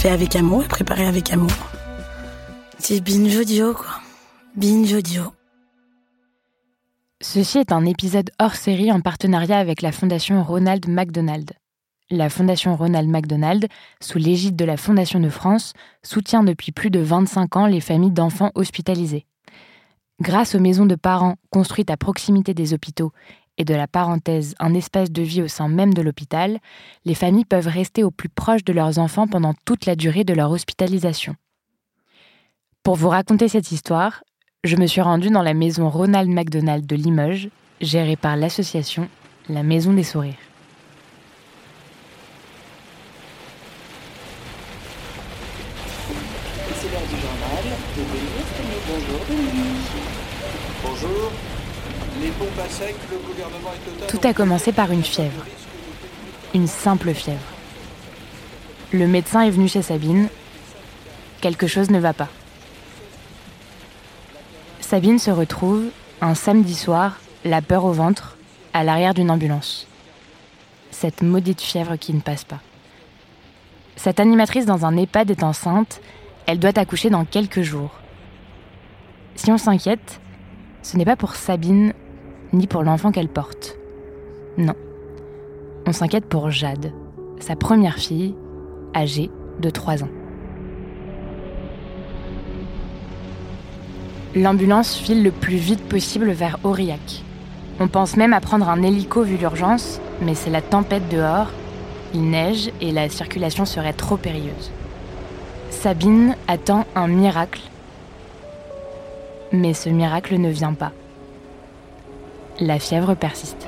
fait avec amour et préparé avec amour. C'est binge audio, quoi. Binge audio. Ceci est un épisode hors série en partenariat avec la Fondation Ronald McDonald. La Fondation Ronald McDonald, sous l'égide de la Fondation de France, soutient depuis plus de 25 ans les familles d'enfants hospitalisés. Grâce aux maisons de parents construites à proximité des hôpitaux et de la parenthèse un espace de vie au sein même de l'hôpital, les familles peuvent rester au plus proche de leurs enfants pendant toute la durée de leur hospitalisation. Pour vous raconter cette histoire, je me suis rendue dans la maison Ronald McDonald de Limoges, gérée par l'association La Maison des Sourires. Tout a commencé par une fièvre, une simple fièvre. Le médecin est venu chez Sabine. Quelque chose ne va pas. Sabine se retrouve, un samedi soir, la peur au ventre, à l'arrière d'une ambulance. Cette maudite fièvre qui ne passe pas. Cette animatrice dans un EHPAD est enceinte, elle doit accoucher dans quelques jours. Si on s'inquiète, ce n'est pas pour Sabine ni pour l'enfant qu'elle porte. Non. On s'inquiète pour Jade, sa première fille, âgée de 3 ans. L'ambulance file le plus vite possible vers Aurillac. On pense même à prendre un hélico vu l'urgence, mais c'est la tempête dehors, il neige et la circulation serait trop périlleuse. Sabine attend un miracle, mais ce miracle ne vient pas. La fièvre persiste.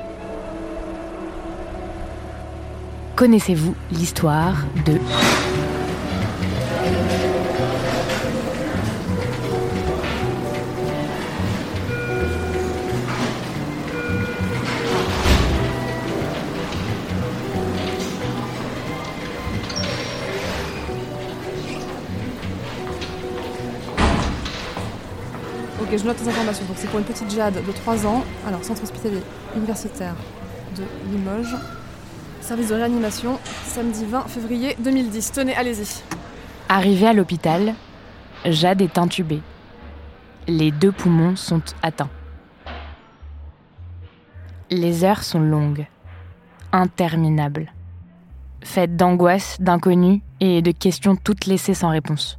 Connaissez-vous l'histoire de Je note les informations. Donc c'est pour une petite Jade de 3 ans. Alors, centre hospitalier universitaire de Limoges. Service de réanimation, samedi 20 février 2010. Tenez, allez-y. Arrivée à l'hôpital, Jade est intubée. Les deux poumons sont atteints. Les heures sont longues, interminables, faites d'angoisse, d'inconnus et de questions toutes laissées sans réponse.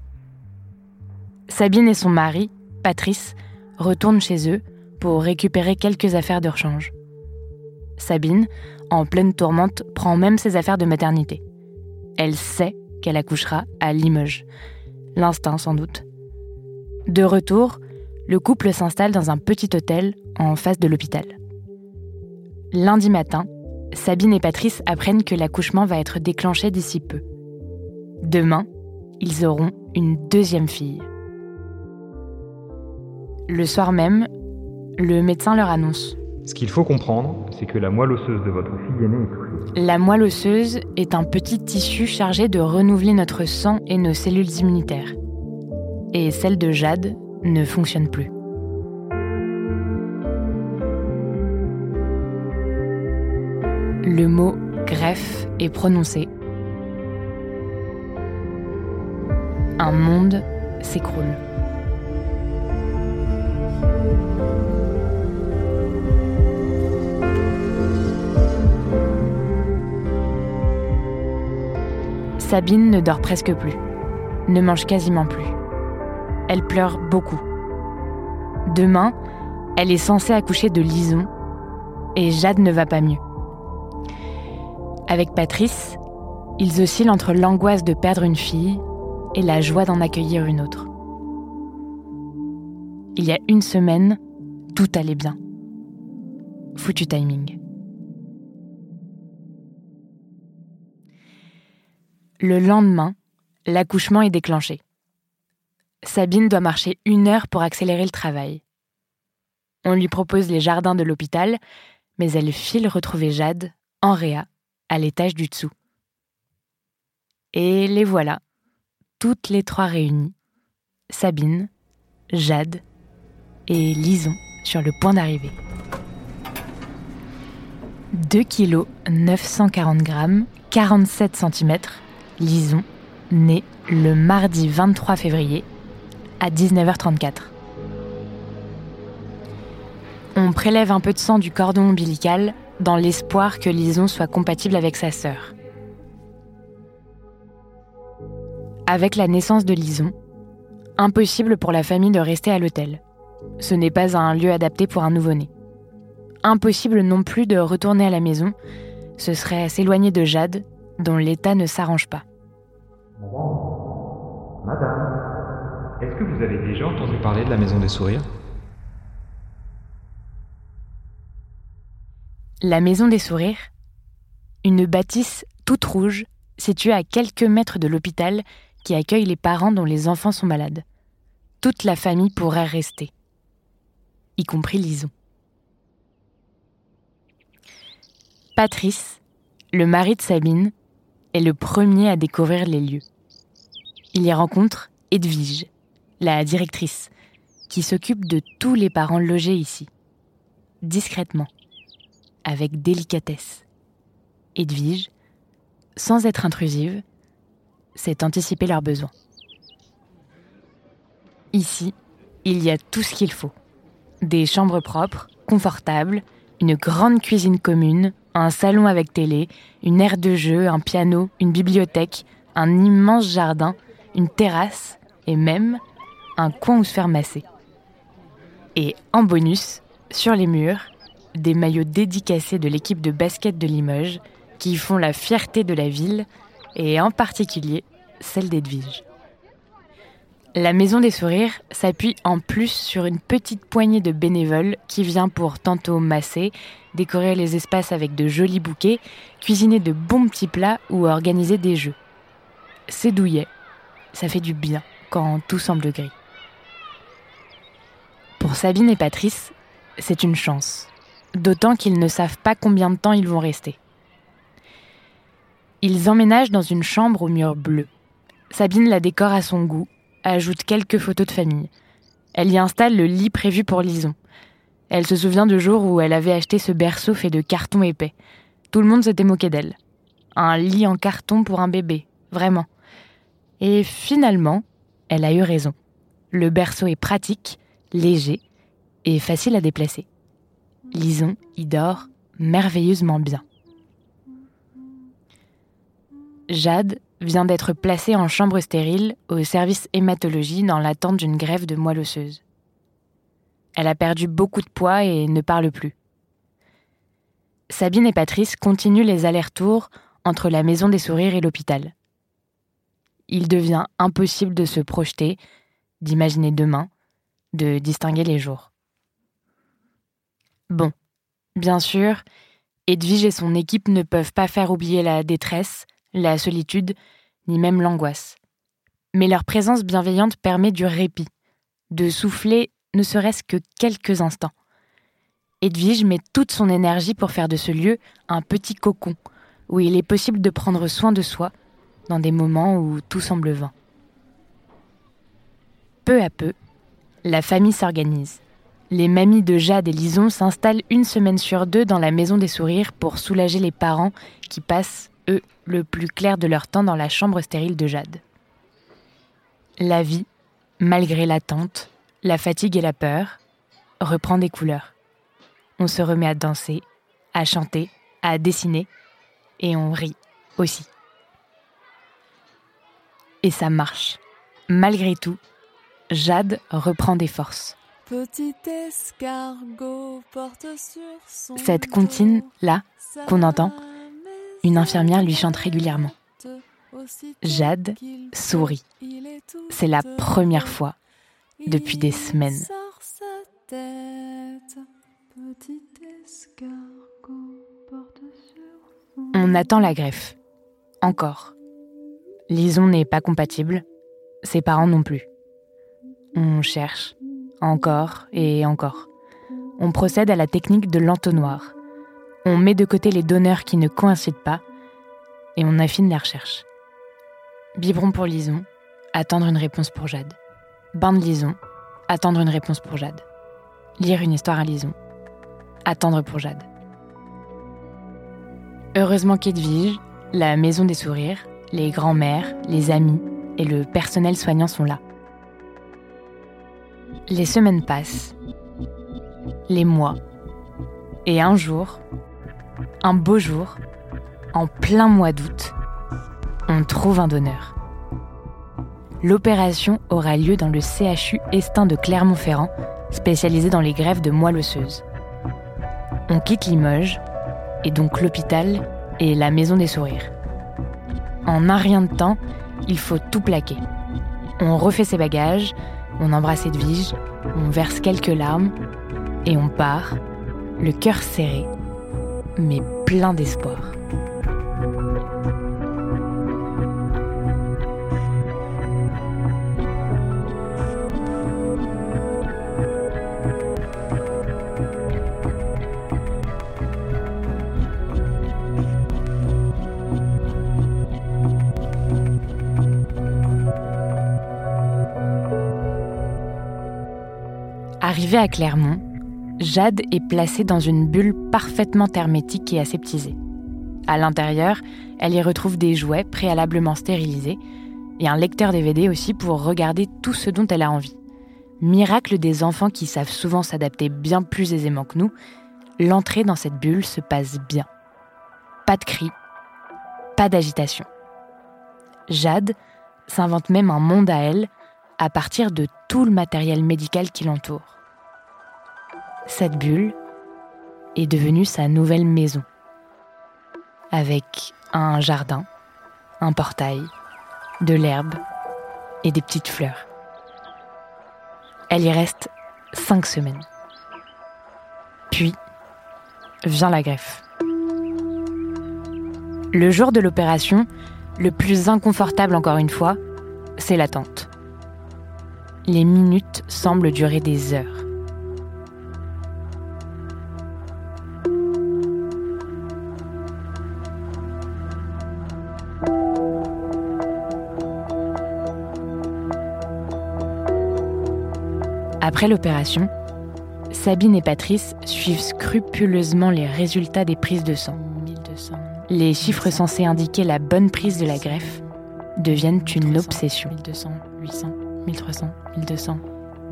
Sabine et son mari, Patrice, retournent chez eux pour récupérer quelques affaires de rechange. Sabine, en pleine tourmente, prend même ses affaires de maternité. Elle sait qu'elle accouchera à Limoges. L'instinct sans doute. De retour, le couple s'installe dans un petit hôtel en face de l'hôpital. Lundi matin, Sabine et Patrice apprennent que l'accouchement va être déclenché d'ici peu. Demain, ils auront une deuxième fille. Le soir même, le médecin leur annonce. Ce qu'il faut comprendre, c'est que la moelle osseuse de votre fille aînée est touchée. La moelle osseuse est un petit tissu chargé de renouveler notre sang et nos cellules immunitaires. Et celle de Jade ne fonctionne plus. Le mot greffe est prononcé. Un monde s'écroule. Sabine ne dort presque plus, ne mange quasiment plus. Elle pleure beaucoup. Demain, elle est censée accoucher de Lison et Jade ne va pas mieux. Avec Patrice, ils oscillent entre l'angoisse de perdre une fille et la joie d'en accueillir une autre. Il y a une semaine, tout allait bien. Foutu timing. Le lendemain, l'accouchement est déclenché. Sabine doit marcher une heure pour accélérer le travail. On lui propose les jardins de l'hôpital, mais elle file retrouver Jade, en réa, à l'étage du dessous. Et les voilà, toutes les trois réunies. Sabine, Jade et Lison sur le point d'arriver. 2 kg 940 grammes, 47 cm, Lison, naît le mardi 23 février à 19h34. On prélève un peu de sang du cordon ombilical dans l'espoir que Lison soit compatible avec sa sœur. Avec la naissance de Lison, impossible pour la famille de rester à l'hôtel. Ce n'est pas un lieu adapté pour un nouveau-né. Impossible non plus de retourner à la maison, ce serait s'éloigner de Jade, dont l'état ne s'arrange pas. Madame, est-ce que vous avez déjà entendu parler de la Maison des Sourires? La Maison des Sourires, une bâtisse toute rouge située à quelques mètres de l'hôpital qui accueille les parents dont les enfants sont malades. Toute la famille pourrait rester, y compris Lison. Patrice, le mari de Sabine, est le premier à découvrir les lieux. Il y rencontre Edwige, la directrice, qui s'occupe de tous les parents logés ici, discrètement, avec délicatesse. Edwige, sans être intrusive, c'est anticiper leurs besoins. Ici, il y a tout ce qu'il faut. Des chambres propres, confortables, une grande cuisine commune, un salon avec télé, une aire de jeu, un piano, une bibliothèque, un immense jardin, une terrasse et même un coin où se faire masser. Et en bonus, sur les murs, des maillots dédicacés de l'équipe de basket de Limoges qui font la fierté de la ville et en particulier celle d'Edwige. La Maison des Sourires s'appuie en plus sur une petite poignée de bénévoles qui vient pour tantôt masser, décorer les espaces avec de jolis bouquets, cuisiner de bons petits plats ou organiser des jeux. C'est douillet, ça fait du bien quand tout semble gris. Pour Sabine et Patrice, c'est une chance, d'autant qu'ils ne savent pas combien de temps ils vont rester. Ils emménagent dans une chambre au mur bleu. Sabine la décore à son goût, ajoute quelques photos de famille. Elle y installe le lit prévu pour Lison. Elle se souvient du jour où elle avait acheté ce berceau fait de carton épais. Tout le monde s'était moqué d'elle. Un lit en carton pour un bébé, vraiment. Et finalement, elle a eu raison. Le berceau est pratique, léger et facile à déplacer. Lison y dort merveilleusement bien. Jade vient d'être placée en chambre stérile au service hématologie dans l'attente d'une grève de moelle osseuse. Elle a perdu beaucoup de poids et ne parle plus. Sabine et Patrice continuent les allers-retours entre la maison des sourires et l'hôpital. Il devient impossible de se projeter, d'imaginer demain, de distinguer les jours. Bon, bien sûr, Edwige et son équipe ne peuvent pas faire oublier la détresse, la solitude, ni même l'angoisse. Mais leur présence bienveillante permet du répit, de souffler ne serait-ce que quelques instants. Edwige met toute son énergie pour faire de ce lieu un petit cocon, où il est possible de prendre soin de soi dans des moments où tout semble vain. Peu à peu, la famille s'organise. Les mamies de Jade et Lison s'installent une semaine sur deux dans la maison des sourires pour soulager les parents qui passent eux, le plus clair de leur temps dans la chambre stérile de Jade. La vie, malgré l'attente, la fatigue et la peur, reprend des couleurs. On se remet à danser, à chanter, à dessiner, et on rit aussi. Et ça marche. Malgré tout, Jade reprend des forces. Petit escargot porte sur son Cette comptine, là, qu'on entend, une infirmière lui chante régulièrement. Jade sourit. C'est la première fois depuis des semaines. On attend la greffe. Encore. Lison n'est pas compatible. Ses parents non plus. On cherche. Encore et encore. On procède à la technique de l'entonnoir. On met de côté les donneurs qui ne coïncident pas et on affine les recherches. Biberon pour Lison, attendre une réponse pour Jade. Bain de Lison, attendre une réponse pour Jade. Lire une histoire à Lison, attendre pour Jade. Heureusement qu'Edwige, la maison des sourires, Les grands-mères, les amis et le personnel soignant sont là. Les semaines passent, les mois, et un jour, un beau jour, en plein mois d'août, on trouve un donneur. L'opération aura lieu dans le CHU Estin de Clermont-Ferrand, spécialisé dans les greffes de moelle osseuse. On quitte Limoges, et donc l'hôpital et la maison des sourires. En un rien de temps, il faut tout plaquer. On refait ses bagages, on embrasse Edwige, on verse quelques larmes, et on part, le cœur serré, mais plein d'espoir. Arrivée à Clermont, Jade est placée dans une bulle parfaitement hermétique et aseptisée. À l'intérieur, elle y retrouve des jouets préalablement stérilisés et un lecteur DVD aussi pour regarder tout ce dont elle a envie. Miracle des enfants qui savent souvent s'adapter bien plus aisément que nous, l'entrée dans cette bulle se passe bien. Pas de cris, pas d'agitation. Jade s'invente même un monde à elle à partir de tout le matériel médical qui l'entoure cette bulle est devenue sa nouvelle maison, avec un jardin, un portail, de l'herbe et des petites fleurs. Elle y reste cinq semaines. Puis vient la greffe. Le jour de l'opération, le plus inconfortable encore une fois, c'est l'attente. Les minutes semblent durer des heures. Après l'opération, Sabine et Patrice suivent scrupuleusement les résultats des prises de sang. Les chiffres censés indiquer la bonne prise de la greffe deviennent une obsession. 1200, 800, 1300, 1200,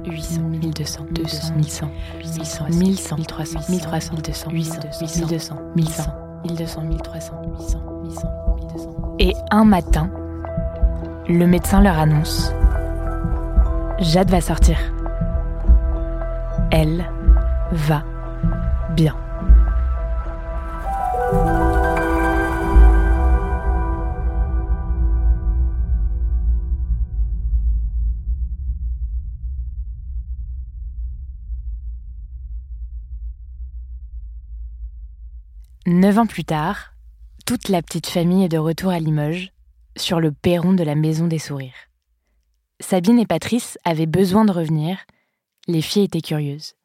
800, 1200, 200, 1100, 800, 1100, 1300, 1300, 1200, 800, 1200, 1100, 1200, 1300, 800, 800, 1200. Et un matin, le médecin leur annonce Jade va sortir elle va bien. Neuf ans plus tard, toute la petite famille est de retour à Limoges, sur le perron de la Maison des Sourires. Sabine et Patrice avaient besoin de revenir les filles étaient curieuses.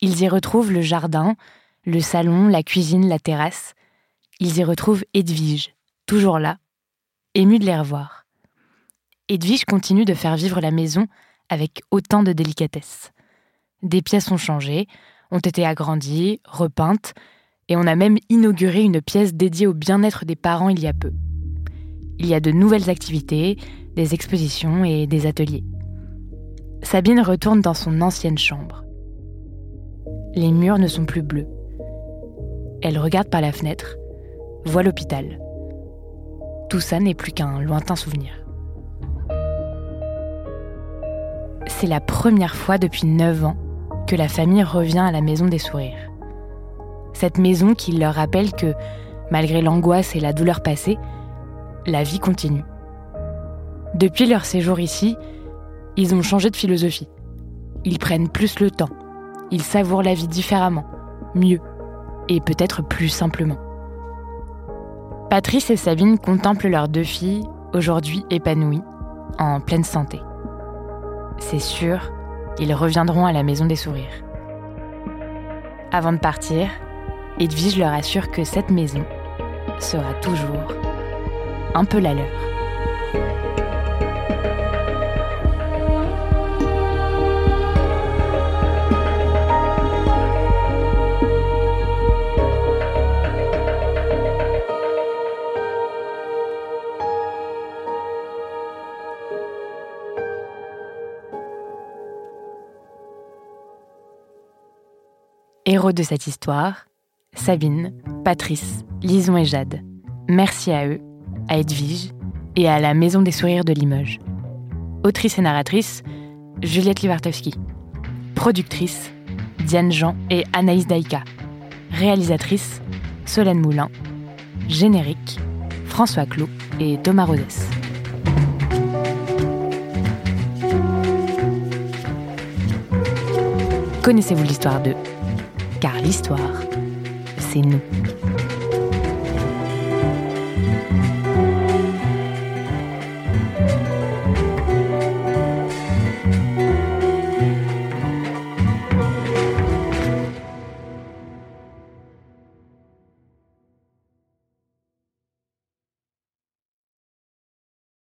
Ils y retrouvent le jardin, le salon, la cuisine, la terrasse. Ils y retrouvent Edwige, toujours là, émue de les revoir. Edwige continue de faire vivre la maison avec autant de délicatesse. Des pièces ont changé, ont été agrandies, repeintes, et on a même inauguré une pièce dédiée au bien-être des parents il y a peu. Il y a de nouvelles activités, des expositions et des ateliers. Sabine retourne dans son ancienne chambre. Les murs ne sont plus bleus. Elle regarde par la fenêtre, voit l'hôpital. Tout ça n'est plus qu'un lointain souvenir. C'est la première fois depuis 9 ans que la famille revient à la maison des sourires. Cette maison qui leur rappelle que, malgré l'angoisse et la douleur passée, la vie continue. Depuis leur séjour ici, ils ont changé de philosophie. Ils prennent plus le temps. Ils savourent la vie différemment, mieux, et peut-être plus simplement. Patrice et Sabine contemplent leurs deux filles, aujourd'hui épanouies, en pleine santé. C'est sûr, ils reviendront à la maison des sourires. Avant de partir, Edwige leur assure que cette maison sera toujours un peu la leur. Héros de cette histoire, Sabine, Patrice, Lison et Jade. Merci à eux, à Edwige et à la Maison des Sourires de Limoges. Autrice et narratrice, Juliette Livartowski. Productrice, Diane Jean et Anaïs Daïka. Réalisatrice, Solène Moulin. Générique, François Clot et Thomas Rodès. Connaissez-vous l'histoire d'eux Car l'histoire, c'est nous.